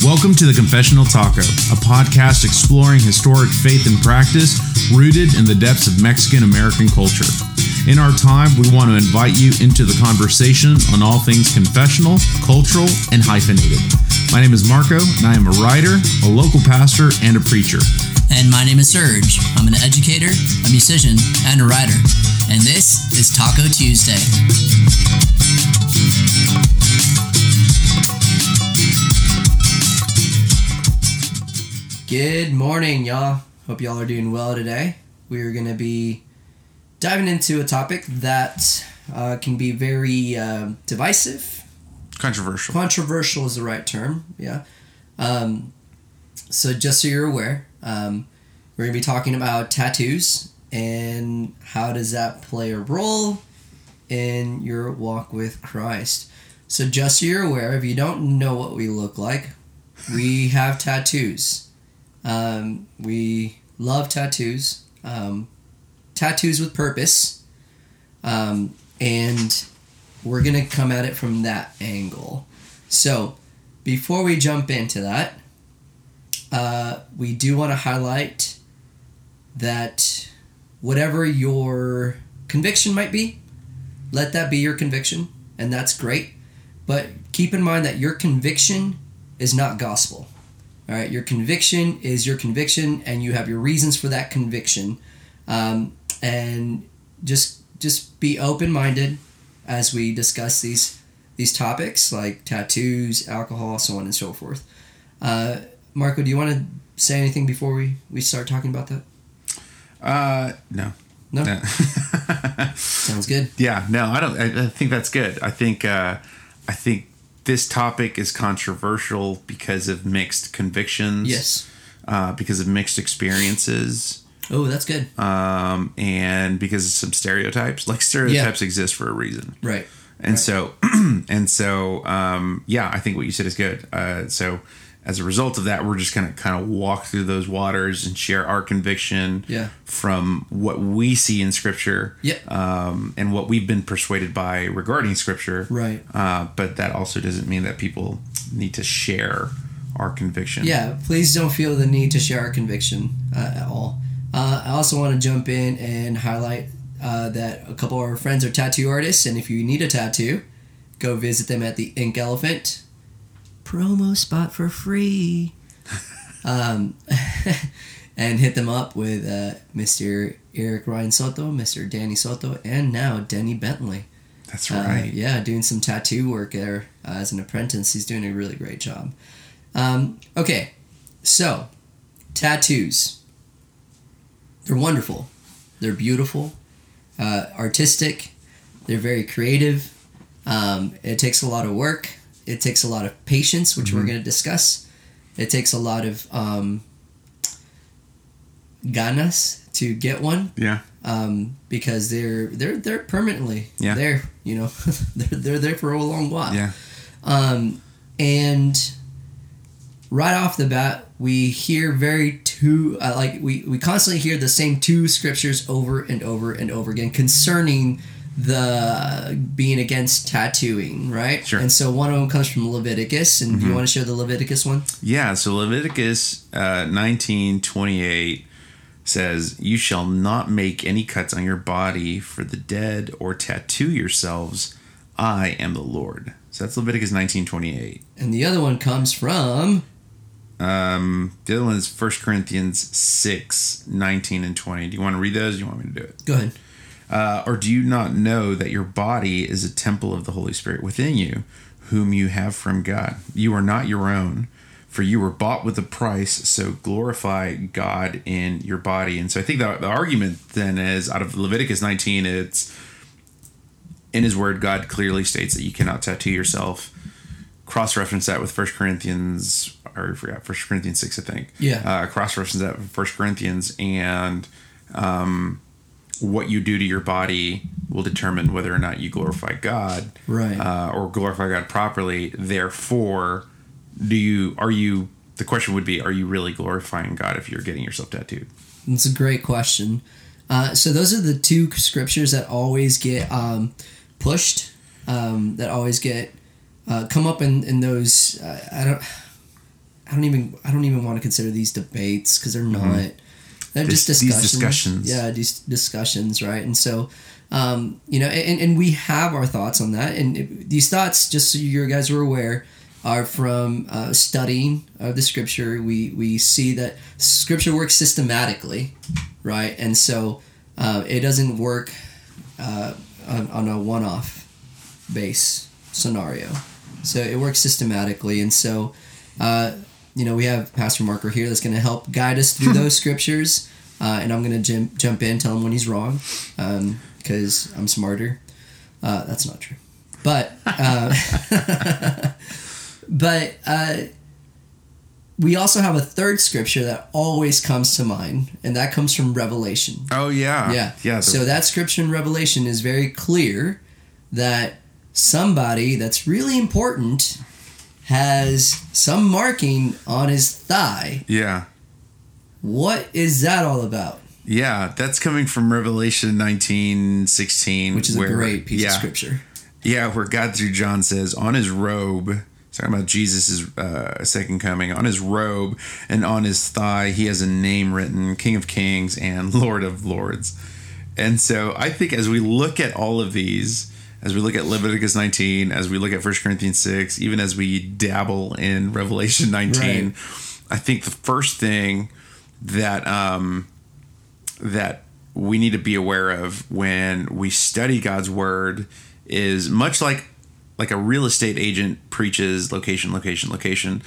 Welcome to the Confessional Taco, a podcast exploring historic faith and practice rooted in the depths of Mexican American culture. In our time, we want to invite you into the conversation on all things confessional, cultural, and hyphenated. My name is Marco, and I am a writer, a local pastor, and a preacher. And my name is Serge. I'm an educator, a musician, and a writer. And this is Taco Tuesday. Good morning, y'all. Hope y'all are doing well today. We're going to be diving into a topic that uh, can be very uh, divisive. Controversial. Controversial is the right term, yeah. Um, so, just so you're aware, um, we're going to be talking about tattoos and how does that play a role in your walk with Christ. So, just so you're aware, if you don't know what we look like, we have tattoos. Um, we love tattoos. Um, tattoos with purpose. Um, and we're to come at it from that angle. So, before we jump into that, uh, we do want to highlight that whatever your conviction might be, let that be your conviction, and that's great. But keep in mind that your conviction is not gospel. All right, your conviction is your conviction, and you have your reasons for that conviction. Um, and just just be open minded as we discuss these these topics like tattoos, alcohol, so on and so forth. Uh, Marco, do you want to say anything before we, we start talking about that? Uh, no. No. Sounds good. Yeah, no, I don't. I, I think that's good. I think, uh, I think this topic is controversial because of mixed convictions. Yes. Uh, because of mixed experiences. Oh, that's good. Um, and because of some stereotypes, like stereotypes yeah. exist for a reason. Right. And right. so, and so, um, yeah, I think what you said is good. Uh, so, as a result of that, we're just gonna kind of walk through those waters and share our conviction yeah. from what we see in Scripture, yeah. um, and what we've been persuaded by regarding Scripture, right? Uh, but that also doesn't mean that people need to share our conviction. Yeah, please don't feel the need to share our conviction uh, at all. Uh, I also want to jump in and highlight uh, that a couple of our friends are tattoo artists, and if you need a tattoo, go visit them at the Ink Elephant promo spot for free. um, and hit them up with uh, Mr. Eric Ryan Soto, Mr. Danny Soto, and now Denny Bentley. That's right. Uh, yeah, doing some tattoo work there uh, as an apprentice. He's doing a really great job. Um, okay, so tattoos. They're wonderful. They're beautiful, uh, artistic. They're very creative. Um, it takes a lot of work it takes a lot of patience, which mm-hmm. we're going to discuss. It takes a lot of um, ganas to get one. Yeah. Um, because they're they're they're permanently yeah. there. You know, they're they're there for a long while. Yeah. Um, and right off the bat, we hear very two uh, like we we constantly hear the same two scriptures over and over and over again concerning the being against tattooing, right? Sure. And so one of them comes from Leviticus, and mm-hmm. do you want to share the Leviticus one? Yeah. So Leviticus uh, nineteen twenty eight says, "You shall not make any cuts on your body for the dead, or tattoo yourselves. I am the Lord." So that's Leviticus nineteen twenty eight. And the other one comes from. Um, the other one is 1 Corinthians 6, 19 and 20. Do you want to read those? do you want me to do it? Go ahead. Uh, or do you not know that your body is a temple of the Holy Spirit within you, whom you have from God? You are not your own, for you were bought with a price, so glorify God in your body. And so I think that the argument then is out of Leviticus 19, it's in his word, God clearly states that you cannot tattoo yourself. Cross reference that with First Corinthians, or I forgot, First Corinthians 6, I think. Yeah. Uh, Cross reference that with First Corinthians, and um, what you do to your body will determine whether or not you glorify God, right, uh, or glorify God properly. Therefore, do you are you? The question would be: Are you really glorifying God if you're getting yourself tattooed? It's a great question. Uh, so those are the two scriptures that always get um, pushed, um, that always get uh, come up in in those. Uh, I don't. I don't even I don't even want to consider these debates because they're not. They're This- just these discussions. discussions. Yeah, these discussions, right? And so, um, you know, and, and we have our thoughts on that. And it- these thoughts, just so you guys are aware, are from uh, studying of the scripture. We we see that scripture works systematically, right? And so uh, it doesn't work uh, on, on a one-off base scenario. So it works systematically, and so uh, you know we have Pastor Marco here that's going to help guide us through those scriptures, uh, and I'm going to jump jump in, tell him when he's wrong, because I'm smarter. Uh, that's not true, but uh, but uh, we also have a third scripture that always comes to mind, and that comes from Revelation. Oh yeah, Yeah. yeah. So that scripture in Revelation is very clear that somebody that's really important has some marking on his thigh. yeah, What is that all about? yeah. That's coming from Revelation nineteen sixteen, Which is where, a great piece yeah, of scripture. Yeah, where God through John says, on his robe, talking about Jesus' uh, second coming, on his robe and on his thigh, he has a name written King of Kings and Lord of Lords. And so I think as we look at all of these, as we look at Leviticus 19, as we look at 1 Corinthians 6, even as we dabble in Revelation 19, Right. I think the first thing that um, that we need to be aware of when we study God's word is much like like a real estate agent preaches location, location, location.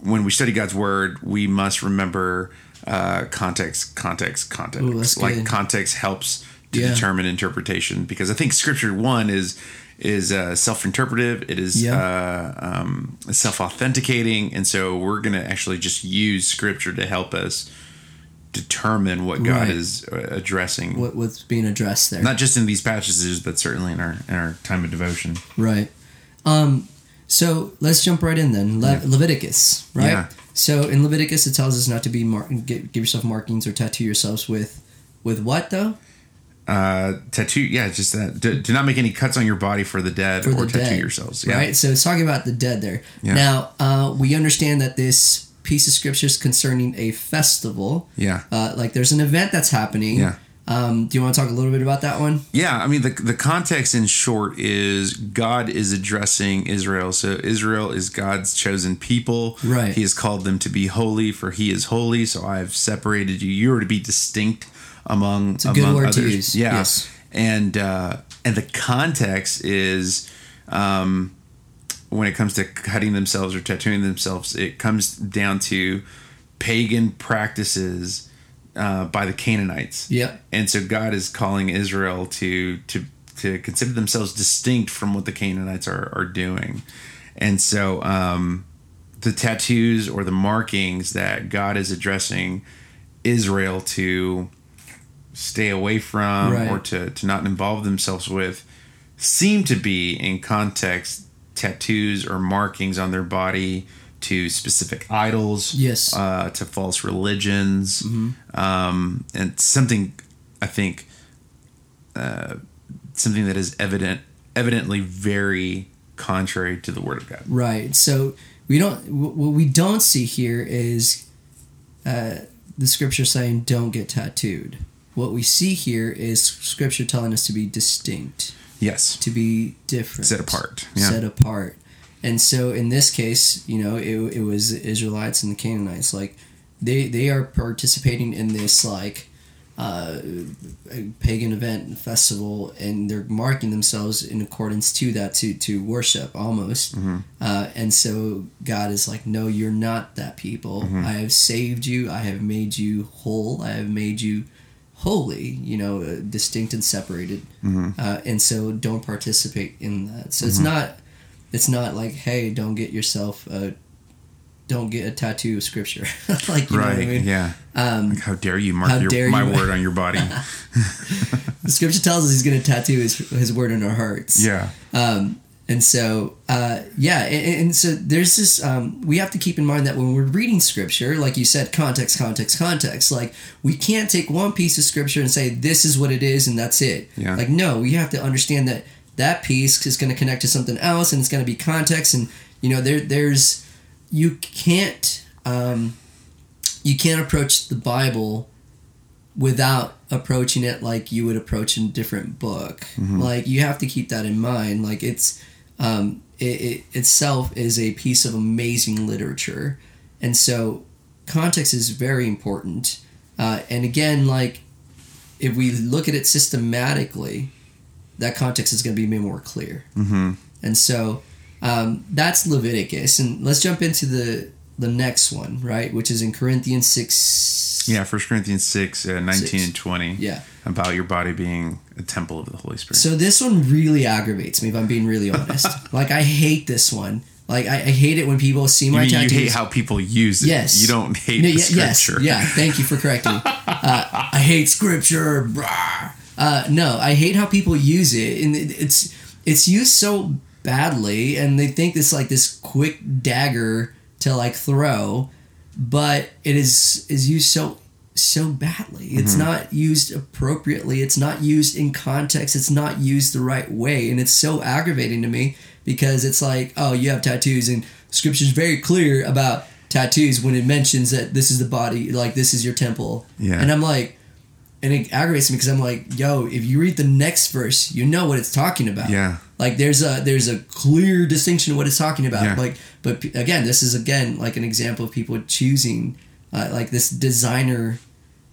When we study God's word, we must remember uh, context, context, context. Ooh, like good. context helps to Yeah. determine interpretation because I think Scripture one is is uh, self-interpretive. It is uh, um, self-authenticating, and so we're going to actually just use Scripture to help us determine what God Right. is uh, addressing, What, what's being addressed there? not just in these passages, but certainly in our in our time of devotion. Right. Um, so let's jump right in then. Le- Leviticus, right? Yeah. So in Leviticus, it tells us not to be mar- give yourself markings or tattoo yourselves with with what though? Uh, tattoo, yeah, just that. Do, do not make any cuts on your body for the dead For or the tattoo dead, yourselves. Yeah. Right. So it's talking about the dead there. Yeah. Now uh, we understand that this piece of scripture is concerning a festival. Yeah. Uh, like there's an event that's happening. Yeah. Um, do you want to talk a little bit about that one? Yeah, I mean the the context in short is God is addressing Israel. So Israel is God's chosen people. Right. He has called them to be holy, for He is holy. So I have separated you. You are to be distinct among a good among word to others. use. Yeah. Yes. And uh, and the context is um, when it comes to cutting themselves or tattooing themselves, it comes down to pagan practices uh, by the Canaanites Yeah. and so God is calling Israel to to to consider themselves distinct from what the Canaanites are are doing, and so um, the tattoos or the markings that God is addressing Israel to stay away from Right. or to to not involve themselves with seem to be in context tattoos or markings on their body to specific idols Yes. uh, to false religions Mm-hmm. um, and something I think uh, something that is evident evidently very contrary to the word of God. Right. So we don't. What we don't see here is uh, the scripture saying don't get tattooed. What we see here is scripture telling us to be distinct, Yes, to be different, set apart. Yeah, set apart. And so in this case, you know, it, it was the Israelites and the Canaanites. Like they they are participating in this like uh, pagan event and festival, and they're marking themselves in accordance to that to to worship almost. Uh, and so God is like, no, you're not that people. I have saved you. I have made you whole. I have made you holy. You know, uh, distinct and separated. Uh, and so don't participate in that. So it's not it's not like hey don't get yourself a don't get a tattoo of scripture like you know right. what I mean Yeah. um, Like, how dare you mark your, dare my you- word on your body? the scripture tells us he's going to tattoo his, his word in our hearts yeah. um, and so uh, yeah and, and so there's this um, we have to keep in mind that when we're reading scripture like you said context context context like we can't take one piece of scripture and say this is what it is and that's it Yeah. like no we have to understand that that piece is going to connect to something else and it's going to be context and you know there there's you can't um, you can't approach the Bible without approaching it like you would approach a different book. Mm-hmm. Like you have to keep that in mind. Like it's um, it, it itself is a piece of amazing literature, and so context is very important. Uh, and again, like if we look at it systematically, that context is going to be made more clear. Mm-hmm. And so um, that's Leviticus, and let's jump into the the next one, right? Which is in Corinthians six. Yeah, First Corinthians 6, uh, 19 Six. and 20. Yeah. About your body being a temple of the Holy Spirit. So this one really aggravates me, if I'm being really honest. like I hate this one. Like I, I hate it when people see you, my mean you hate how people use it. Yes. You don't hate No, the yeah, yes, scripture. yeah. Thank you for correcting. me. uh, I hate scripture. Uh, no, I hate how people use it, and it's it's used so badly, and they think it's like this quick dagger to like throw, but it is is used so so badly. It's Mm-hmm. not used appropriately. It's not used in context. It's not used the right way, and it's so aggravating to me because it's like, oh, you have tattoos, and scripture's very clear about tattoos when it mentions that this is the body, like this is your temple. Yeah. And I'm like, and it aggravates me because I'm like, yo, if you read the next verse, you know what it's talking about. Yeah. Like there's a there's a clear distinction of what it's talking about. Yeah. Like, but p- again, this is again like an example of people choosing, uh, like this designer,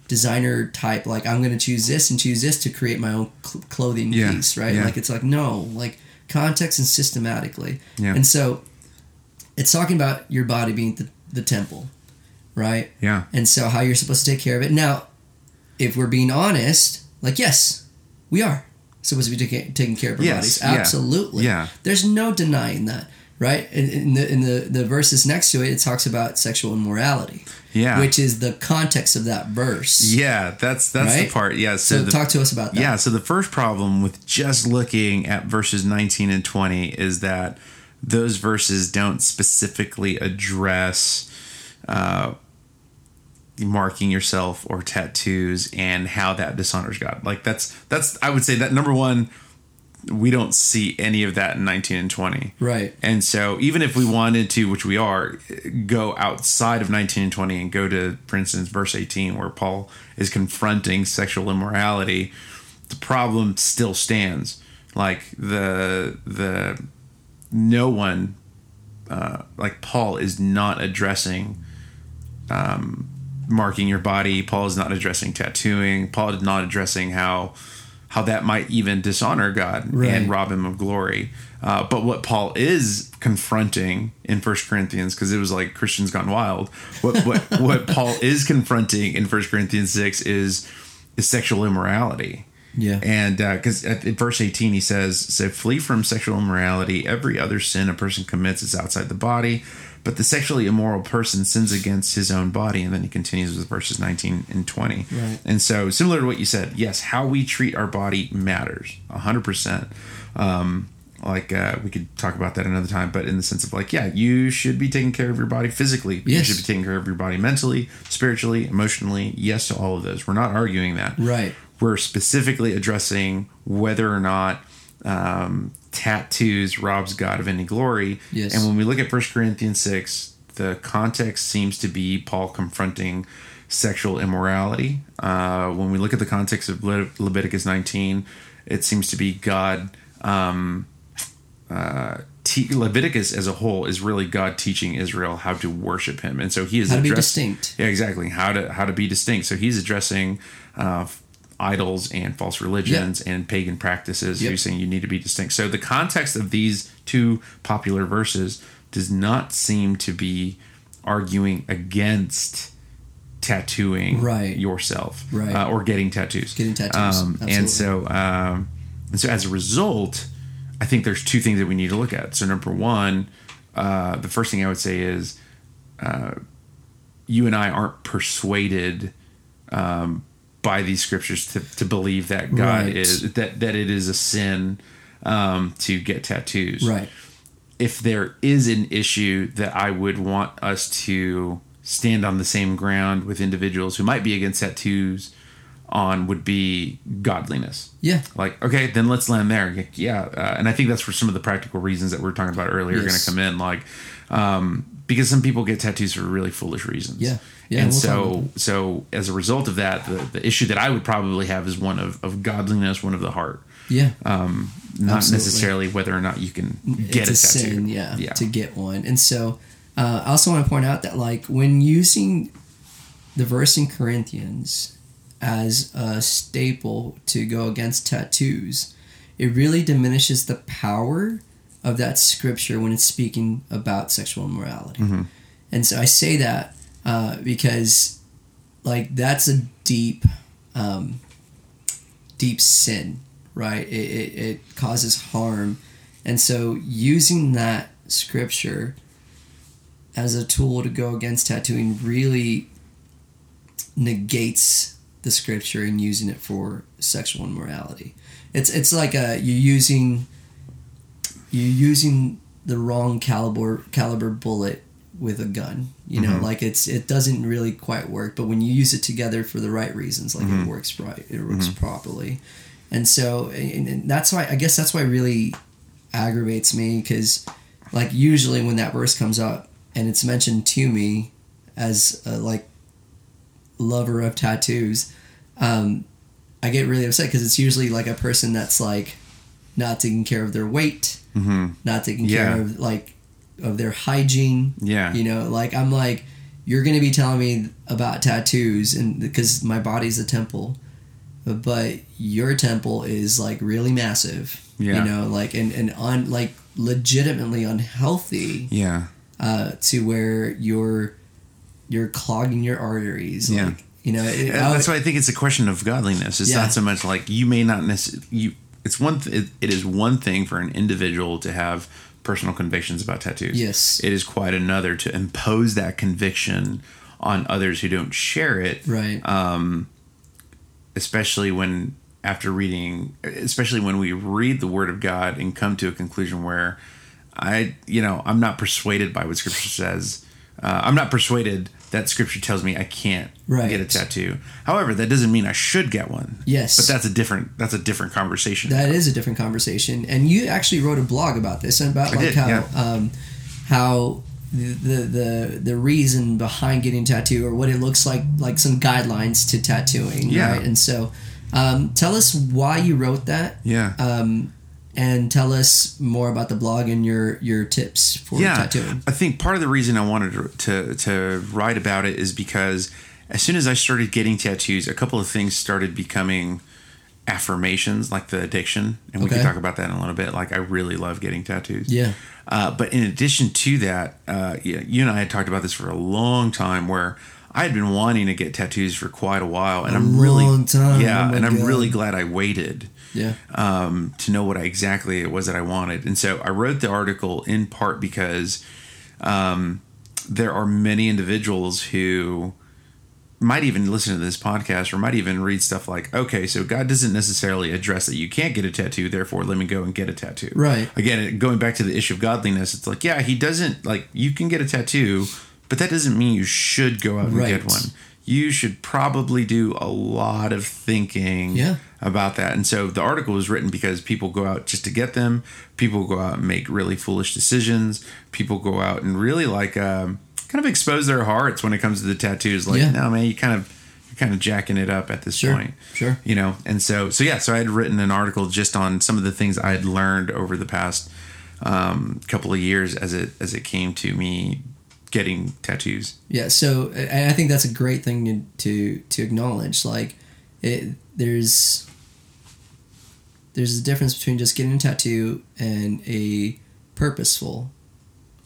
designer type. Like I'm gonna choose this and choose this to create my own cl- clothing Yeah. piece, right? Yeah. Like it's like no, like context and systematically. Yeah. And so, it's talking about your body being the the temple, right? Yeah. and so how you're supposed to take care of it. Now, if we're being honest, like yes, we are supposed to be taking taking care of our Yes, bodies. yeah, Absolutely. yeah. There's no denying that, right? In, in the in the the verses next to it, it talks about sexual immorality, Yeah. which is the context of that verse. yeah, that's that's Right? the part. Yeah. So, So, the, talk to us about that. Yeah, so the first problem with just looking at verses 19 and 20 is that those verses don't specifically address uh, marking yourself or tattoos and how that dishonors God. Like that's that's I would say that number one we don't see any of that in 19 and 20. Right. And so, even if we wanted to, which we are, go outside of 19 and 20 and go to, for instance, verse 18, where Paul is confronting sexual immorality, the problem still stands. Like the the no one, uh, like Paul, is not addressing um, marking your body. Paul is not addressing tattooing. Paul is not addressing how how that might even dishonor God Right. and rob him of glory. Uh, but what Paul is confronting in First Corinthians, because it was like Christians gone wild. What what what Paul is confronting in First Corinthians six is is sexual immorality. Yeah. And because at in verse 18, he says, So flee from sexual immorality. Every other sin a person commits is outside the body, but the sexually immoral person sins against his own body. And then he continues with verses 19 and 20. Right. And so, similar to what you said, yes, how we treat our body matters 100%. Um, like uh, we could talk about that another time, but in the sense of like, yeah, you should be taking care of your body physically. Yes. You should be taking care of your body mentally, spiritually, emotionally. Yes to all of those. We're not arguing that Right. we're specifically addressing whether or not um, tattoos robs God of any glory. Yes. And when we look at 1 Corinthians 6, the context seems to be Paul confronting sexual immorality. Uh, when we look at the context of Le- Leviticus 19, it seems to be God. Um, uh, te- Leviticus as a whole is really God teaching Israel how to worship Him, and so He is How to be distinct. Yeah, exactly. How to how to be distinct. So He's addressing uh, idols and false religions and pagan practices. Yep. He's saying you need to be distinct. So the context of these two popular verses does not seem to be arguing against tattooing Right. yourself Right. uh, or getting tattoos Getting tattoos. um, and so um, and so as a result i think there's two things that we need to look at so number one uh, the first thing i would say is uh, you and i aren't persuaded um, by these scriptures to, to believe that god Right. is that that it is a sin um, to get tattoos Right. if there is an issue that I would want us to stand on the same ground with individuals who might be against tattoos, on would be godliness. Yeah. Like, okay, then let's land there. Yeah, uh, and I think that's where some of the practical reasons that we are talking about earlier are going to come in. Like, um, because some people get tattoos for really foolish reasons. Yeah. Yeah, and we'll so, so as a result of that, the, the issue that I would probably have is one of, of godliness, one of the heart, Yeah. um, not Absolutely. necessarily whether or not you can get it's a a tattoo. sin, yeah, yeah, to get one. And so, uh, I also want to point out that like when using the verse in Corinthians as a staple to go against tattoos, it really diminishes the power of that scripture when it's speaking about sexual immorality. Mhm. And so I say that uh, because, like, that's a deep, um, deep sin, right? It, it, it causes harm. And so using that scripture as a tool to go against tattooing really negates the scripture and using it for sexual immorality. It's it's like a you're using you're using the wrong caliber caliber bullet with a gun. You know, Mhm. like it's it doesn't really quite work, but when you use it together for the right reasons, like Mhm. it works right, it works properly. And so and, and that's why I guess that's why it really aggravates me because like usually when that verse comes up and it's mentioned to me as a, like lover of tattoos um, i get really upset because it's usually like a person that's like not taking care of their weight hmm not taking Yeah. care of like of their hygiene yeah, you know like i'm like you're gonna be telling me about tattoos and because my body's a temple but your temple is like really massive Yeah. you know like and and on like legitimately unhealthy yeah, uh to where you're you're clogging your arteries Yeah. like you know it, that's why I think it's a question of godliness. It's Yeah. not so much like you may not necessarily you. It's one. Th- it, it is one thing for an individual to have personal convictions about tattoos. Yes. It is quite another to impose that conviction on others who don't share it. right Um, especially when after reading, especially when we read the Word of God and come to a conclusion where I, you know, I'm not persuaded by what Scripture says. Uh, I'm not persuaded that Scripture tells me I can't Right. get a tattoo. However, that doesn't mean I should get one. yes But that's a different that's a different conversation. That is a different conversation, and you actually wrote a blog about this and about I like did, how yeah. um, how the, the the the reason behind getting tattoo or what it looks like, like some guidelines to tattooing, Yeah. right? And so, um, tell us why you wrote that, yeah. um, and tell us more about the blog and your your tips for yeah, tattooing. I think part of the reason I wanted to, to to write about it is because as soon as I started getting tattoos, a couple of things started becoming affirmations, like the addiction, and we Okay. can talk about that in a little bit. Like I really love getting tattoos. Yeah, Uh, but in addition to that, uh, you and I had talked about this for a long time, where I had been wanting to get tattoos for quite a while, and I'm really time, yeah, oh and I'm really glad I waited yeah, um, to know what I, exactly it was that I wanted. And so I wrote the article in part because um, there are many individuals who might even listen to this podcast or might even read stuff like, okay, so God doesn't necessarily address that you can't get a tattoo, therefore let me go and get a tattoo. right, Again, going back to the issue of godliness, it's like, yeah, he doesn't, like, you can get a tattoo, but that doesn't mean you should go out and Right. get one. You should probably do a lot of thinking Yeah. about that. And so the article was written because people go out just to get them. People go out and make really foolish decisions. People go out and really like um, kind of expose their hearts when it comes to the tattoos. Like, Yeah. no, man, you kind of you're kind of jacking it up at this sure, point sure, you know and so so yeah so i had written an article just on some of the things i had learned over the past um, couple of years as it as it came to me getting tattoos Yeah, so I think that's a great thing to to, to acknowledge. Like, it there's there's a difference between just getting a tattoo and a purposeful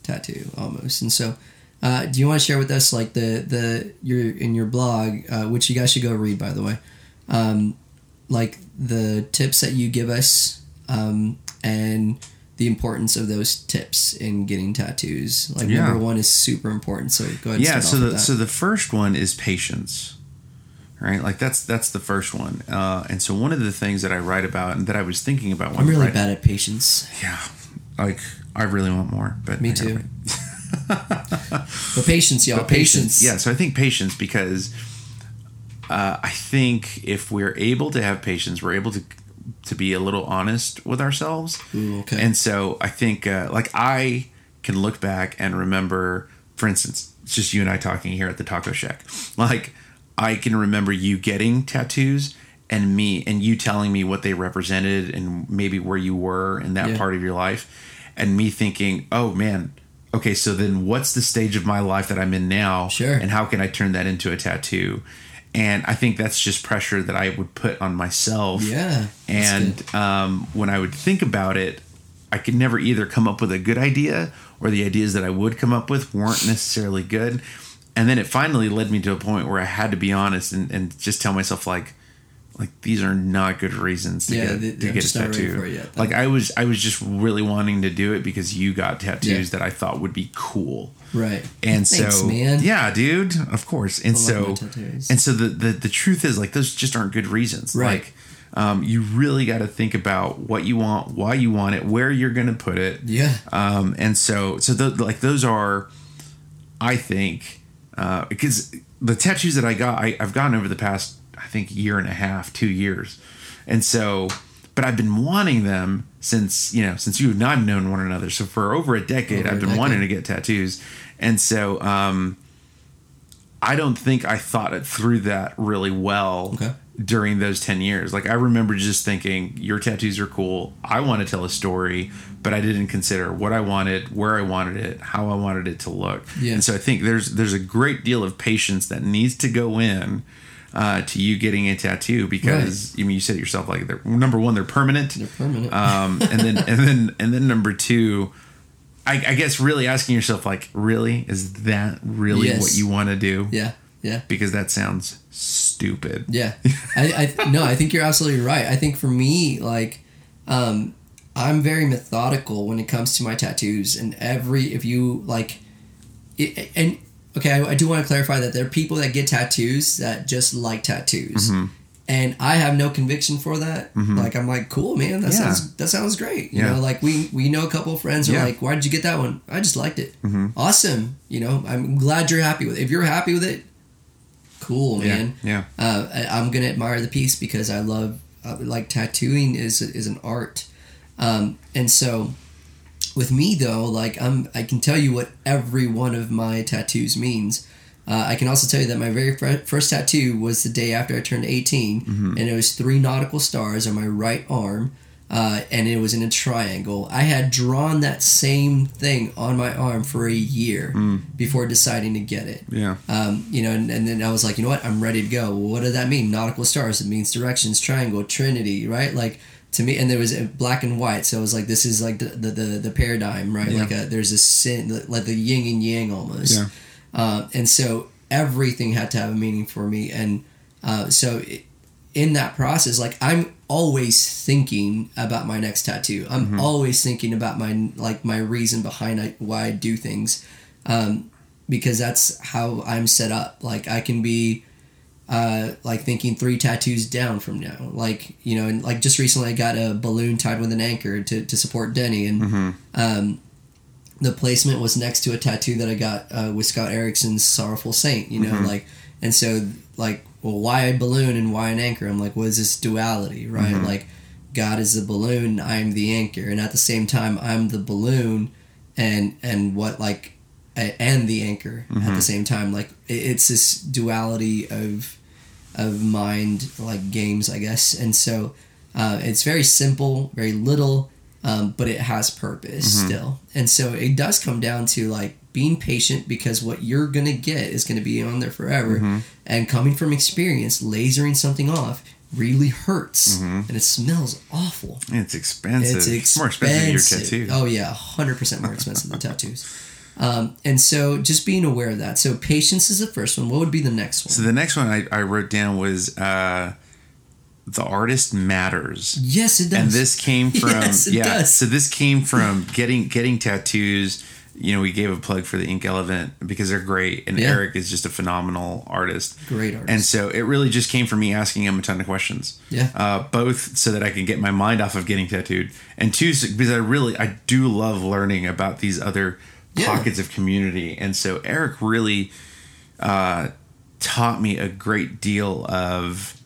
tattoo almost. And so, uh, do you want to share with us like the the your in your blog, uh, which you guys should go read by the way, um, like the tips that you give us um, and the importance of those tips in getting tattoos. Like Yeah. number one is super important. So go ahead. And yeah so the so the first one is patience right like that's that's the first one uh, and so one of the things that i write about and that i was thinking about when I'm really bad at patience, yeah like i really want more but Me too. but patience, y'all. But patience. Yeah, so I think patience because uh, I think if we're able to have patience, we're able to to be a little honest with ourselves. Ooh, okay. And so I think, uh, like, I can look back and remember, for instance, it's just you and I talking here at the taco shack. Like, I can remember you getting tattoos and me and you telling me what they represented and maybe where you were in that Yeah. part of your life, and me thinking, oh man. Okay, so then what's the stage of my life that I'm in now? Sure. And how can I turn that into a tattoo? And I think that's just pressure that I would put on myself Yeah. and um, when I would think about it, I could never either come up with a good idea or the ideas that I would come up with weren't necessarily good. And then it finally led me to a point where I had to be honest and, and just tell myself like, like these are not good reasons to Yeah, get they- to get just a not ready tattoo. for it yet. Like I was I was just really wanting to do it because you got tattoos Yeah. that I thought would be cool. right. And Thanks, so, man. yeah, dude, of course. And I love so, my tattoos. and so the, the the truth is, like, those just aren't good reasons. Right. Like, um, you really got to think about what you want, why you want it, where you're going to put it. Yeah. Um, and so, so th- like those are, I think, uh, because the tattoos that I got, I, I've gotten over the past, I think, year and a half, two years, and so, but I've been wanting them since you know since you and I've known one another. So for over a decade, Over I've been wanting to get tattoos, and so um, I don't think I thought it through that really well Okay. during those 10 years. Like I remember just thinking your tattoos are cool. I want to tell a story, but I didn't consider what I wanted, where I wanted it, how I wanted it to look. Yeah. And so I think there's there's a great deal of patience that needs to go in uh, to you getting a tattoo because I mean you said it yourself like they're number one they're permanent They're permanent. um, and then and then and then number two, I, I guess really asking yourself like, really is that really Yes. what you want to do? yeah. Yeah. Because that sounds stupid. Yeah, I, I no, I think you're absolutely right. I think for me, like, um, I'm very methodical when it comes to my tattoos, and every if you like, it, and okay, I, I do want to clarify that there are people that get tattoos that just like tattoos, Mm-hmm. and I have no conviction for that. Like, I'm like, cool, man, that Yeah. sounds that sounds great. You Yeah. know, like we we know a couple of friends are Yeah. like, why did you get that one? I just liked it. Mm-hmm. Awesome. You know, I'm glad you're happy with it. If you're happy with it, cool, man Yeah. uh, I, I'm gonna admire the piece because I love uh, like tattooing is is an art, um, and so with me though, like I'm I can tell you what every one of my tattoos means. Uh, I can also tell you that my very fir- first tattoo was the day after I turned 18, and it was three nautical stars on my right arm, uh, and it was in a triangle. I had drawn that same thing on my arm for a year before deciding to get it Yeah. um, you know, and, and then I was like, you know what, I'm ready to go. Well, what does that mean? Nautical stars. It means directions, triangle, Trinity, right? Like to me, and there was a black and white. So it was like this is like the the, the, the paradigm, right? Yeah. Like a, there's a sin, like the yin and yang almost. Yeah. Uh, and so everything had to have a meaning for me, and uh, so it, in that process, like I'm always thinking about my next tattoo. I'm Mm-hmm. always thinking about my like my reason behind I, why I do things. Um, because that's how I'm set up. Like I can be uh, like thinking three tattoos down from now. Like you know, and like just recently I got a balloon tied with an anchor to, to support Denny, and um, the placement was next to a tattoo that I got uh, with Scott Erickson's Sorrowful Saint. You know, like and so like well, why a balloon and why an anchor? I'm like, what is this duality, right? Like God is the balloon, I'm the anchor, and at the same time, I'm the balloon, and and what like and the anchor at the same time. Like it's this duality of of mind like games, I guess. And so uh, it's very simple, very little, um, but it has purpose still. And so it does come down to like being patient because what you're gonna get is gonna be on there forever. And coming from experience, lasering something off really hurts and it smells awful. It's expensive. It's expensive. more expensive than your tattoo. Oh yeah, hundred percent more expensive than tattoos. Um, and so just being aware of that. So patience is the first one. What would be the next one? So the next one I, I wrote down was uh, the artist matters. yes, it does. and this came from Yes, it yeah does. so this came from getting getting tattoos you know we gave a plug for the ink elephant because they're great and Yeah. eric is just a phenomenal artist Great artist. and so it really just came from me asking him a ton of questions Yeah. uh, both so that i can get my mind off of getting tattooed and two because i really i do love learning about these other Yeah. pockets of community and so eric really uh, taught me a great deal of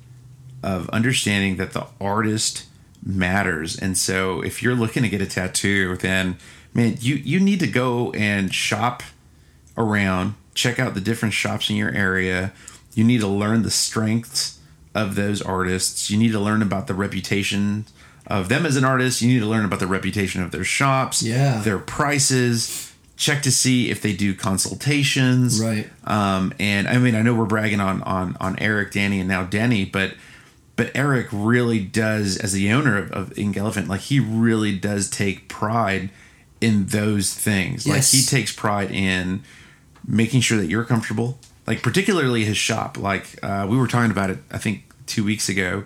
of understanding that the artist matters. And so if you're looking to get a tattoo, then man, you you need to go and shop around, check out the different shops in your area. You need to learn the strengths of those artists. You need to learn about the reputation of them as an artist. You need to learn about the reputation of their shops, Yeah. their prices. Check to see if they do consultations, Right. Um, and I mean, I know we're bragging on on on Eric, Danny, and now Denny, but but Eric really does, as the owner of, of Ink Elephant, like he really does take pride in those things. Like he takes pride in making sure that you're comfortable. Like particularly his shop. Like uh, we were talking about it, I think two weeks ago,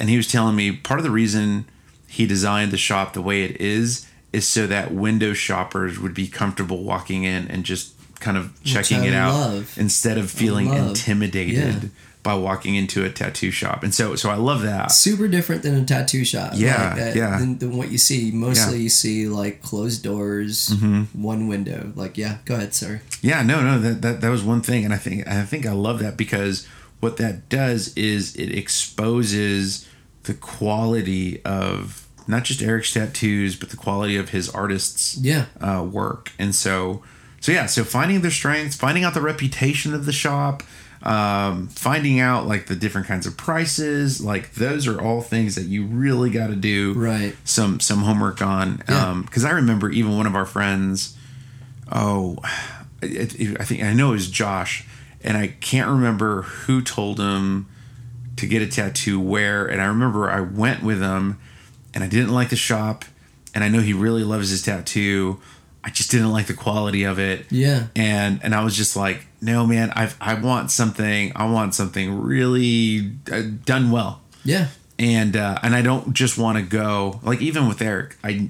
and he was telling me part of the reason he designed the shop the way it is is so that window shoppers would be comfortable walking in and just kind of checking it out love. instead of feeling intimidated Yeah. by walking into a tattoo shop. And so so I love that. Super different than a tattoo shop. Yeah, like that, yeah. Than, than what you see. Mostly Yeah. Mm-hmm. you see like closed doors, one window. Like yeah, go ahead, sorry. Yeah, no, no, that, that that was one thing, and I think I think I love that because what that does is it exposes the quality of not just Eric's tattoos, but the quality of his artists' Yeah. uh, work, and so so yeah, so finding their strengths, finding out the reputation of the shop, um, finding out like the different kinds of prices, like those are all things that you really got to do Right. some some homework on. Yeah. Um, because I remember even one of our friends, oh, it, it- I think I know it was Josh, and I can't remember who told him to get a tattoo where. And I remember I went with him, and I didn't like the shop, and I know he really loves his tattoo. I just didn't like the quality of it Yeah. and and I was just like, no, man, I I want something. I want something really uh, done well, Yeah. and uh, and I don't just want to go like even with Eric. I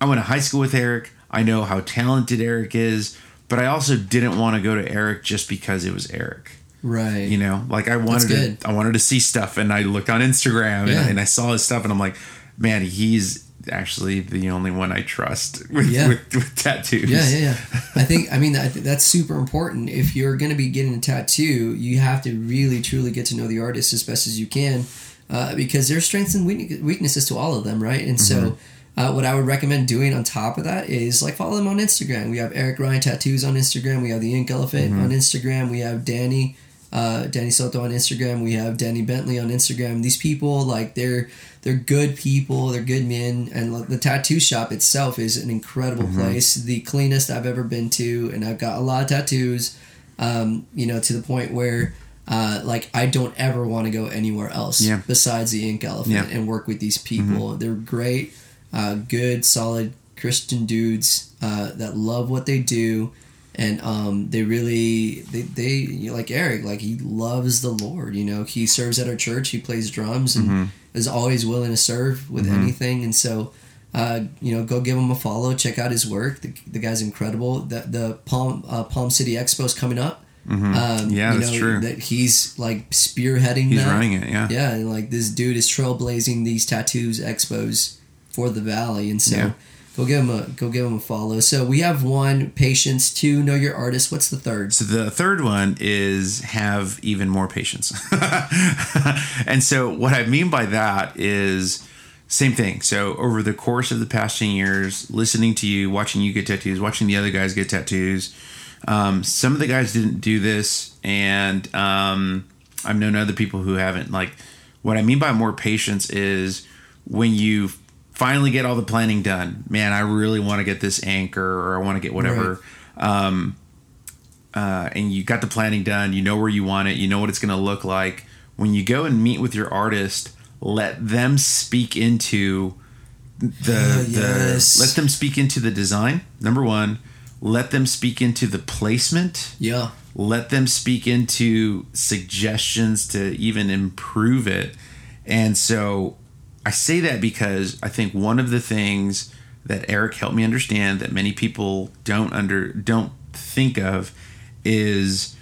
I went to high school with Eric. I know how talented Eric is, but I also didn't want to go to Eric just because it was Eric. Right. You know, like I wanted to I wanted to see stuff, and I looked on Instagram Yeah. and, and I saw his stuff, and I'm like, man, he's actually the only one I trust with Yeah. with, with tattoos. Yeah, yeah, yeah. I think I mean that's super important. If you're going to be getting a tattoo, you have to really truly get to know the artist as best as you can, uh, because there's strengths and weaknesses to all of them, right? And so, uh, what I would recommend doing on top of that is like follow them on Instagram. We have Eric Ryan Tattoos on Instagram. We have the Ink Elephant on Instagram. We have Danny. Uh, Danny Soto on Instagram. We have Danny Bentley on Instagram. These people, like they're they're good people. They're good men, and like, the tattoo shop itself is an incredible place. The cleanest I've ever been to, and I've got a lot of tattoos. Um, you know, to the point where. Uh, like I don't ever want to go anywhere else Yeah. besides the Ink Elephant Yeah. and work with these people. They're great, uh, good, solid Christian dudes uh, that love what they do, and um, they really they they you know, like Eric, like he loves the Lord. You know, he serves at our church. He plays drums and is always willing to serve with anything. And so, uh, you know, go give him a follow. Check out his work. The, the guy's incredible. The the Palm uh, Palm City Expo is coming up. Um, Yeah, you that's true. That he's like spearheading. He's that. running it. Yeah. Yeah, and like this dude is trailblazing these tattoos expos for the valley, and so Yeah. Go give them a go give them a follow. So we have one patience, two know your artist. What's the third? So the third one is have even more patience. and so what I mean by that is same thing. So over the course of the past 10 years, listening to you, watching you get tattoos, watching the other guys get tattoos, um, some of the guys didn't do this and um, I've known other people who haven't. Like what I mean by more patience is when you finally get all the planning done, man, I really want to get this anchor or I want to get whatever uh, and you got the planning done, you know where you want it, you know what it's going to look like. When you go and meet with your artist, let them speak into the, yes. the let them speak into the design. Number one, let them speak into the placement. Yeah, Let them speak into suggestions to even improve it. And so I say that because I think one of the things that Eric helped me understand that many people don't under don't think of is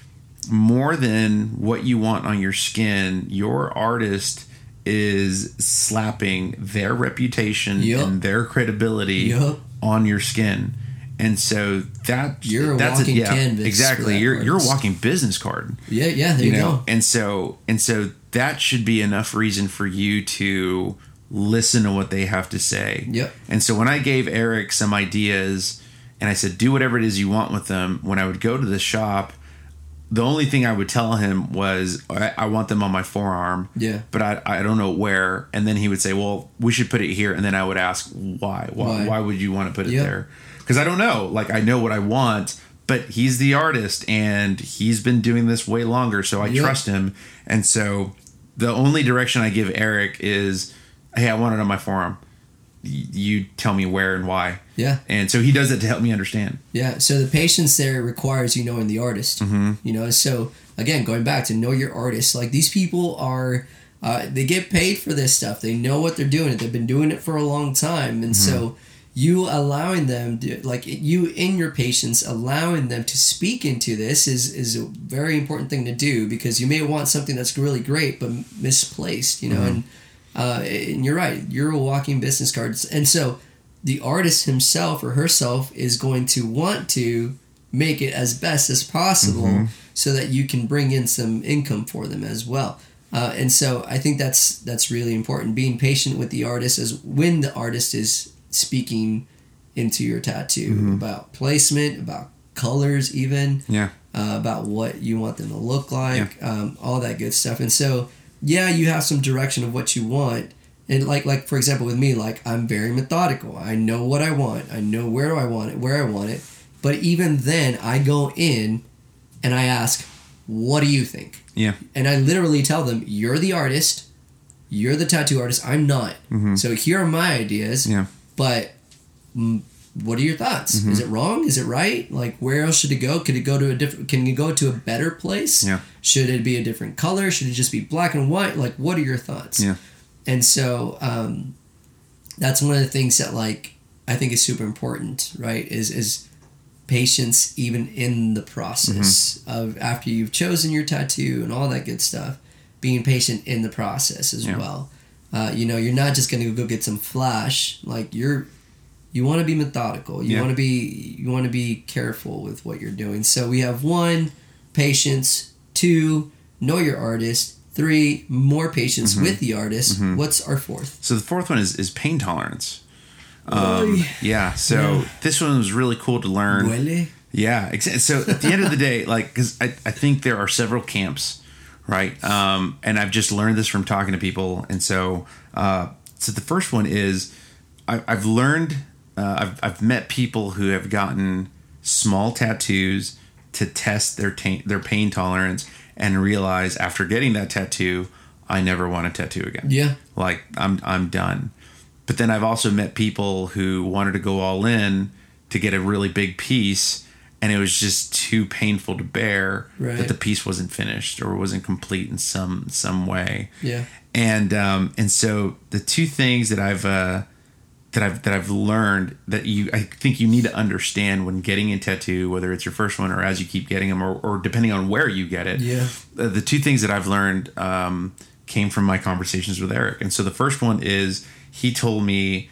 more than what you want on your skin, your artist is slapping their reputation Yup. and their credibility Yup. on your skin. And so that You're a that's walking yeah, canvas Exactly. You're you're a walking business card. Yeah, yeah, there you, go. And so and so that should be enough reason for you to listen to what they have to say. Yep. And so when I gave Eric some ideas and I said, do whatever it is you want with them, when I would go to the shop, the only thing I would tell him was, I, I want them on my forearm. Yeah. But I, I don't know where. And then he would say, well, we should put it here. And then I would ask, why? Why, Why? why would you want to put it Yep. there? Because I don't know. Like, I know what I want, but he's the artist and he's been doing this way longer. So I Yep. trust him. And so the only direction I give Eric is, hey, I want it on my forearm. Y- You tell me where and why. Yeah. And so he does it to help me understand. Yeah, so the patience there requires you knowing the artist. Mm-hmm. You know, so again, going back to know your artist, like these people are, uh, they get paid for this stuff. They know what they're doing. They've been doing it for a long time, and Mm-hmm. so you allowing them, to, like you in your patience, allowing them to speak into this is is a very important thing to do because you may want something that's really great but misplaced. You know, and uh, and you're right. You're a walking business card, and so the artist himself or herself is going to want to make it as best as possible so that you can bring in some income for them as well. Uh, and so I think that's that's really important. Being patient with the artist as when the artist is speaking into your tattoo about placement, about colors, even Yeah. uh, about what you want them to look like, um, all that good stuff. And so, yeah, you have some direction of what you want. And like, like for example, with me, like I'm very methodical. I know what I want. I know where do I want it, where I want it. But even then, I go in and I ask, "What do you think?" Yeah. And I literally tell them, "You're the artist. You're the tattoo artist. I'm not. Mm-hmm. So here are my ideas. Yeah. But what are your thoughts? Mm-hmm. Is it wrong? Is it right? Like where else should it go? Could it go to a different? Can you go to a better place? Yeah. Should it be a different color? Should it just be black and white? Like what are your thoughts? Yeah. And so um, that's one of the things that like I think is super important. Right? Is is patience even in the process Mm-hmm. of after you've chosen your tattoo and all that good stuff. Being patient in the process as Yeah. well. Uh, you know, you're not just going to go get some flash. Like you're, you want to be methodical. You Yeah. want to be, you want to be careful with what you're doing. So we have one, patience. Two, know your artist. Three, more patience Mm-hmm. with the artist. What's our fourth? So the fourth one is is pain tolerance. Um, Oy. yeah. So Yeah. this one was really cool to learn. Yeah. So at the end of the day, like, because I, I think there are several camps, right? Um, and I've just learned this from talking to people. And so, uh, so the first one is I, I've learned, uh, I've, I've met people who have gotten small tattoos to test their ta- their pain tolerance and realize after getting that tattoo, I never want a tattoo again Yeah. like I'm I'm done. But then I've also met people who wanted to go all in to get a really big piece and it was just too painful to bear Right. that the piece wasn't finished or wasn't complete in some some way. Yeah. And um and so the two things that I've uh that I've that I've learned that you I think you need to understand when getting a tattoo, whether it's your first one or as you keep getting them, or, or depending on where you get it. Yeah. The, the two things that I've learned um, came from my conversations with Eric, and so the first one is he told me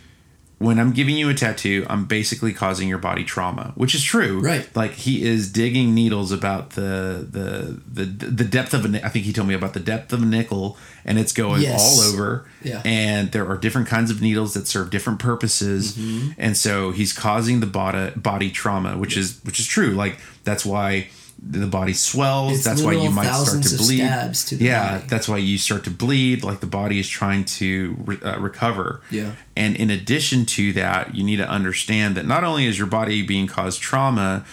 when I'm giving you a tattoo, I'm basically causing your body trauma, which is true. Right. Like he is digging needles about the the the the depth of a. I think he told me about the depth of a nickel, and it's going Yes. all over. Yeah. And there are different kinds of needles that serve different purposes, Mm-hmm. and so he's causing the body body trauma, which is which is true. Like that's why the body swells. It's that's why you might start to bleed. to yeah, body. that's why you start to bleed. Like the body is trying to re- uh, recover. Yeah. And in addition to that, you need to understand that not only is your body being caused trauma,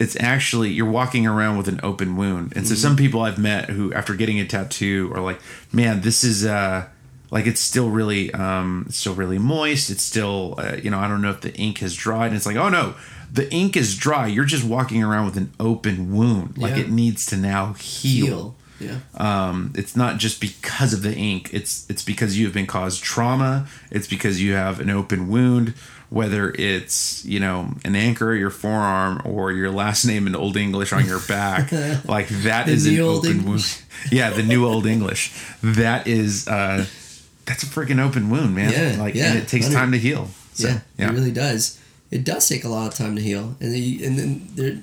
it's actually you're walking around with an open wound. And so some people I've met who after getting a tattoo are like, "Man, this is uh like it's still really um it's still really moist. It's still uh, you know, I don't know if the ink has dried." And it's like, "Oh no, the ink is dry. You're just walking around with an open wound. Like Yeah. it needs to now heal." Heal. Yeah. um, it's not just because of the ink it's it's because you have been caused trauma it's because you have an open wound whether it's you know an anchor your forearm or your last name in old english on your back like that is an Old open English. wound yeah the new old english that is uh that's a freaking open wound man Yeah, like yeah, and it takes 100. time to heal so, yeah, it really does. It does take a lot of time to heal, and then and then there.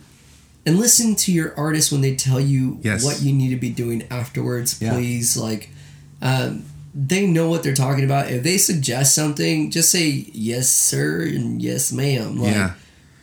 And listen to your artist when they tell you Yes. what you need to be doing afterwards. Yeah. Please, like, um, they know what they're talking about. If they suggest something, just say yes, sir, and yes, ma'am. Like, yeah.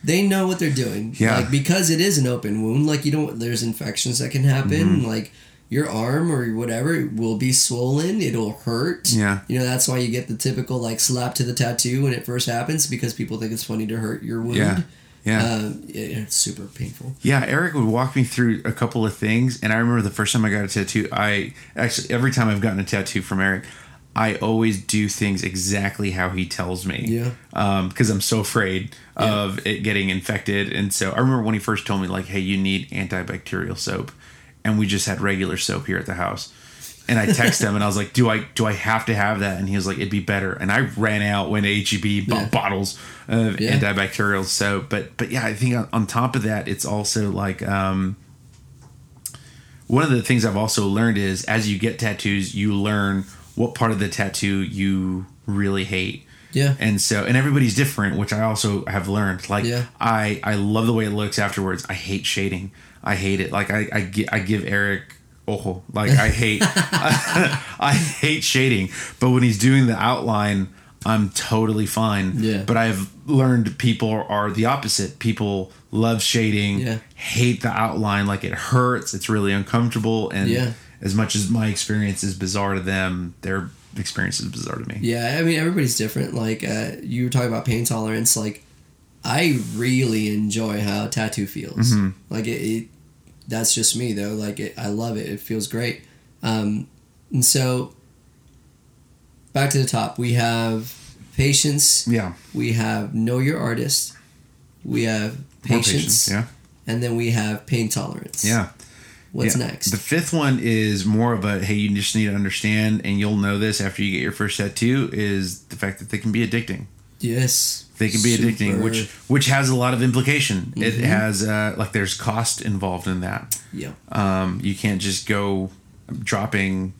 they know what they're doing. Yeah. Like because it is an open wound, like you don't there's infections that can happen. Mm-hmm. Like your arm or whatever will be swollen, it'll hurt. Yeah. You know, that's why you get the typical like slap to the tattoo when it first happens because people think it's funny to hurt your wound. Yeah. Yeah. Um, it- it's super painful. Yeah, Eric would walk me through a couple of things, and I remember the first time I got a tattoo. I actually every time I've gotten a tattoo from Eric, I always do things exactly how he tells me. Yeah. because I'm so afraid of it getting infected, and so I remember when he first told me like, "Hey, you need antibacterial soap," and we just had regular soap here at the house. And I texted him and I was like, "Do I do I have to have that?" And he was like, "It'd be better." And I ran out when HEB bought Yeah. bottles of Yeah. antibacterial soap. But but yeah, I think on, on top of that, it's also like um, one of the things I've also learned is as you get tattoos, you learn what part of the tattoo you really hate. Yeah. And so, and everybody's different, which I also have learned. Like, Yeah. I I love the way it looks afterwards. I hate shading. I hate it. Like, I I, I give Eric oh, like I hate I hate shading. But when he's doing the outline, I'm totally fine. Yeah. But I've learned people are the opposite. People love shading, Yeah. hate the outline. Like it hurts. It's really uncomfortable. And Yeah. as much as my experience is bizarre to them, their experience is bizarre to me. Yeah, I mean everybody's different. Like uh, you were talking about pain tolerance. Like I really enjoy how tattoo feels. Mm-hmm. Like it, it, that's just me though. Like it, I love it. It feels great. Um, and so back to the top, we have patience. Yeah. We have know your artist. We have More patience, Yeah. and then we have pain tolerance. Yeah. What's Yeah. next? The fifth one is more of a hey, you just need to understand, and you'll know this after you get your first tattoo, is the fact that they can be addicting. yes. They can be addicting, which which has a lot of implication. It Mhm. has uh, like there's cost involved in that. yeah. Um, you can't just go dropping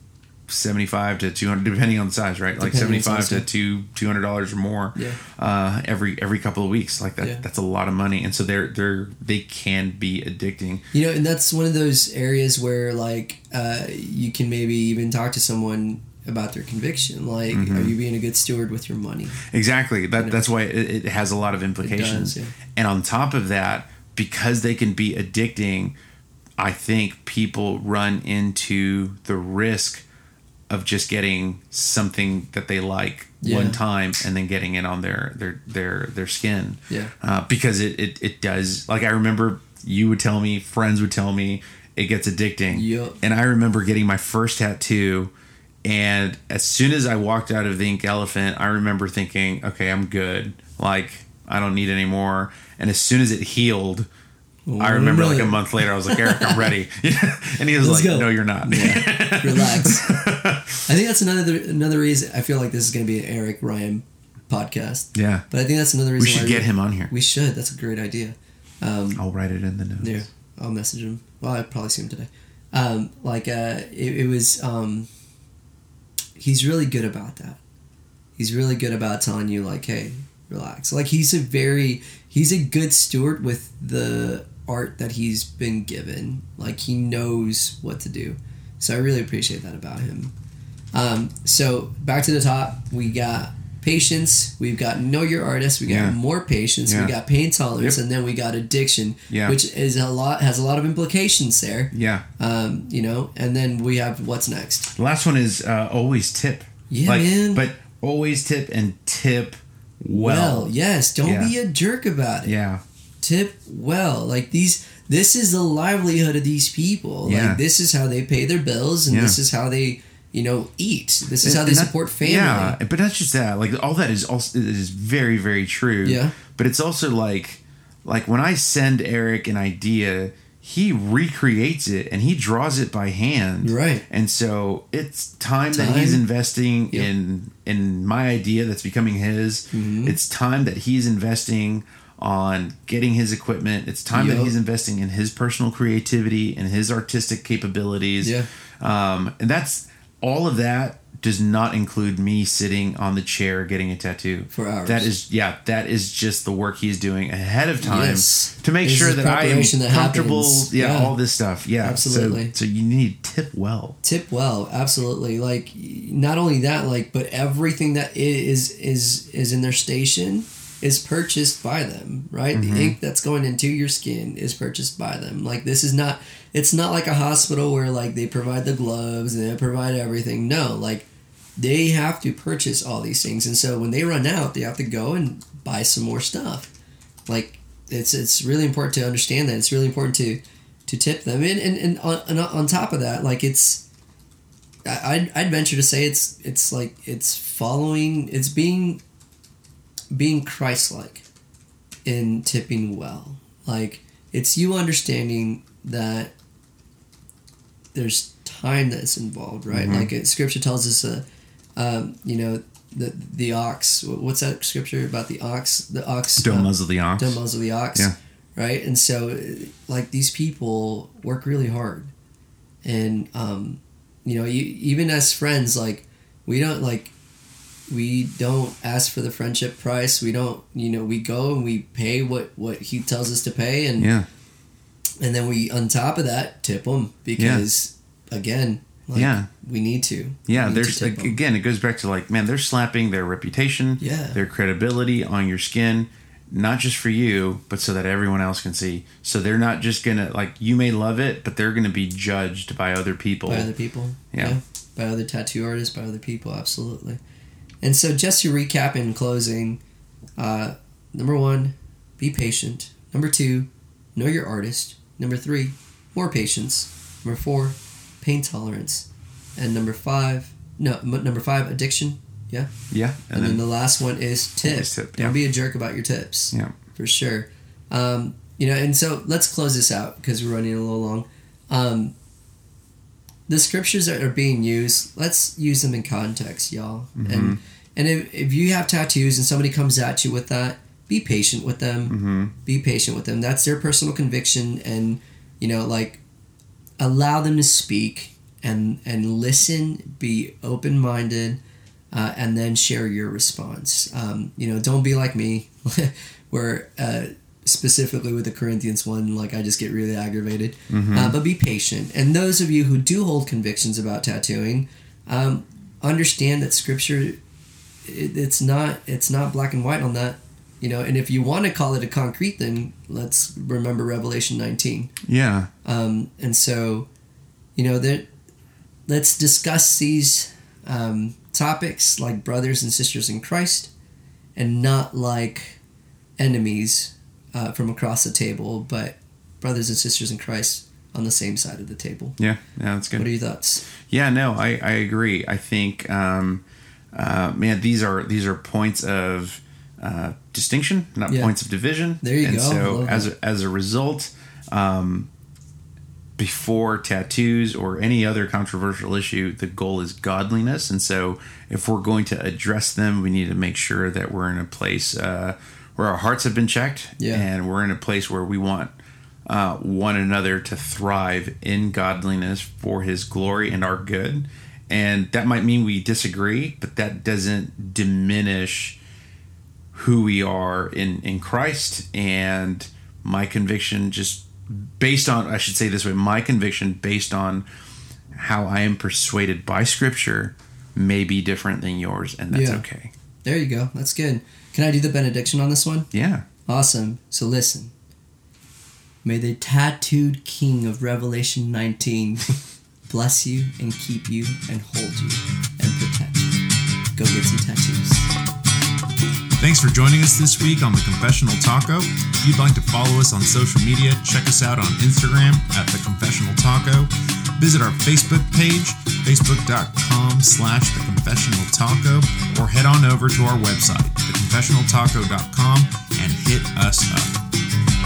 seventy five to two hundred, depending on the size, right? Like seventy five to two two hundred dollars or more. Yeah. Uh, every every couple of weeks, like that. Yeah. That's a lot of money, and so they're they're they can be addicting. You know, and that's one of those areas where like uh, you can maybe even talk to someone about their conviction. Like, Mm-hmm. are you being a good steward with your money? Exactly. That know? that's why it, it has a lot of implications. yeah. And on top of that, because they can be addicting, I think people run into the risk of just getting something that they like Yeah. one time and then getting it on their their their their skin. Yeah. Uh, because it, it it does. Like I remember you would tell me, friends would tell me, it gets addicting. Yup. And I remember getting my first tattoo, and as soon as I walked out of the Ink Elephant, I remember thinking, okay, I'm good. Like, I don't need any more. And as soon as it healed, I remember like a month later, I was like, Eric, I'm ready. and he was Let's like, go. no, you're not. Relax. I think that's another another reason. I feel like this is going to be an Eric Ryan podcast, yeah. but I think that's another reason. We should get him on here. We should. That's a great idea. Um, I'll write it in the notes. Yeah, I'll message him. Well, I'd probably see him today. Um, like, uh, it, it was. Um, he's really good about that. He's really good about telling you, like, hey, relax. Like, he's a very. He's a good steward with the art that he's been given. Like, he knows what to do. So I really appreciate that about him. Um, so back to the top, we got patience, we've got know your artist, we got Yeah. more patience, Yeah. we got pain tolerance, Yep. and then we got addiction, Yeah. which is a lot has a lot of implications there. Yeah. Um, you know, and then we have what's next. The last one is uh, always tip. Yeah, like, man. But always tip and tip well. Well, yes, don't Yeah. be a jerk about it. Yeah. Tip well. Like these this is the livelihood of these people. Yeah. Like this is how they pay their bills and this is how they, you know, eat. This is And- how they that- support family. Yeah, but not just that. Like all that is also is very very true. Yeah. But it's also like like when I send Eric an idea, he recreates it and he draws it by hand. Right. And so it's time, that he's investing Yep. in in my idea that's becoming his. Mhm. It's time that he's investing on getting his equipment. It's time that he's investing in his personal creativity and his artistic capabilities. Yeah. Um, and that's all of that does not include me sitting on the chair getting a tattoo For hours. That is, yeah, that is just the work he's doing ahead of time Yes. to make This sure that I am that comfortable. Yeah, Yeah. all this stuff. Yeah, So- Absolutely. So, you need to tip well. tip well absolutely like not only that like but everything that is is is in their station is purchased by them right? The mm-hmm. ink that's going into your skin is purchased by them. Like this is not it's not like a hospital where like they provide the gloves and they provide everything. No like they have to purchase all these things. And so when they run out they have to go and buy some more stuff. Like it's it's really important to understand that. It's really important to to tip them. And and, and on, and on top of that like it's I- I'd, I'd venture to say it's it's like it's following it's being being Christ-like in tipping well like it's you understanding that there's time that's involved right Mhm. like it, scripture tells us uh, um, you know the the ox what's that scripture about the ox the ox Don't uh, muzzle the ox. don't muzzle the ox Yeah. right and so uh, like these people work really hard and um you know you, even as friends like we don't like we don't ask for the friendship price we don't you know we go and we pay what what he tells us to pay and Yeah, and then we on top of that tip them because again like, Yeah. we need to yeah. Need There's to tip like, 'em. again, it goes back to like, man, they're slapping their reputation, Yeah. their credibility on your skin, not just for you, but so that everyone else can see. So they're not just gonna like you may love it, but they're gonna be judged by other people. by other people. Yeah. By other tattoo artists, by other people, absolutely. And so, just to recap in closing, uh, number one, be patient. Number two, know your artist. Number three, more patience. Number four, pain tolerance. And number five, no, number five, addiction. yeah, And, and, then then the last one is tip. Don't yeah. be a jerk about your tips. Yeah. For sure. Um, you know, and so let's close this out because we're running a little long. Um, the scriptures that are being used, let's use them in context, y'all. Mm-hmm. And and if, if you have tattoos and somebody comes at you with that, be patient with them. hmm Be patient with them. That's their personal conviction, and you know, like allow them to speak and and listen. Be open minded, uh, and then share your response. Um, you know, don't be like me, where uh, specifically with the Corinthians one, like I just get really aggravated. Uh, but be patient. And those of you who do hold convictions about tattooing, um, understand that Scripture, it, it's not it's not black and white on that. You know, and if you want to call it a concrete thing, let's remember Revelation 19. yeah, Um, and so, you know, that let's discuss these um, topics like brothers and sisters in Christ, and not like enemies uh, from across the table, but brothers and sisters in Christ on the same side of the table. yeah, yeah. That's good. What are your thoughts? Yeah, no, I, I agree. I think, um, uh, man, these are these are points of uh, distinction, not Yeah. points of division. There you and go. so as a, as a result, um, before tattoos or any other controversial issue, the goal is godliness. And so, if we're going to address them, we need to make sure that we're in a place uh, where our hearts have been checked, Yeah. and we're in a place where we want uh, one another to thrive in godliness for His glory and our good. And that might mean we disagree, but that doesn't diminish who we are in in Christ and my conviction just based on I should say this way my conviction based on how I am persuaded by scripture may be different than yours and that's Yeah. okay. There you go. That's good. Can I do the benediction on this one? Yeah. Awesome. So listen. May the tattooed king of Revelation 19 bless you and keep you and hold you and protect you. Go get some tattoos. Thanks for joining us this week on The Confessional Taco. If you'd like to follow us on social media, check us out on Instagram at The Confessional Taco. Visit our Facebook page, facebook.com slash The Confessional Taco, or head on over to our website, theconfessionaltaco.com, and hit us up.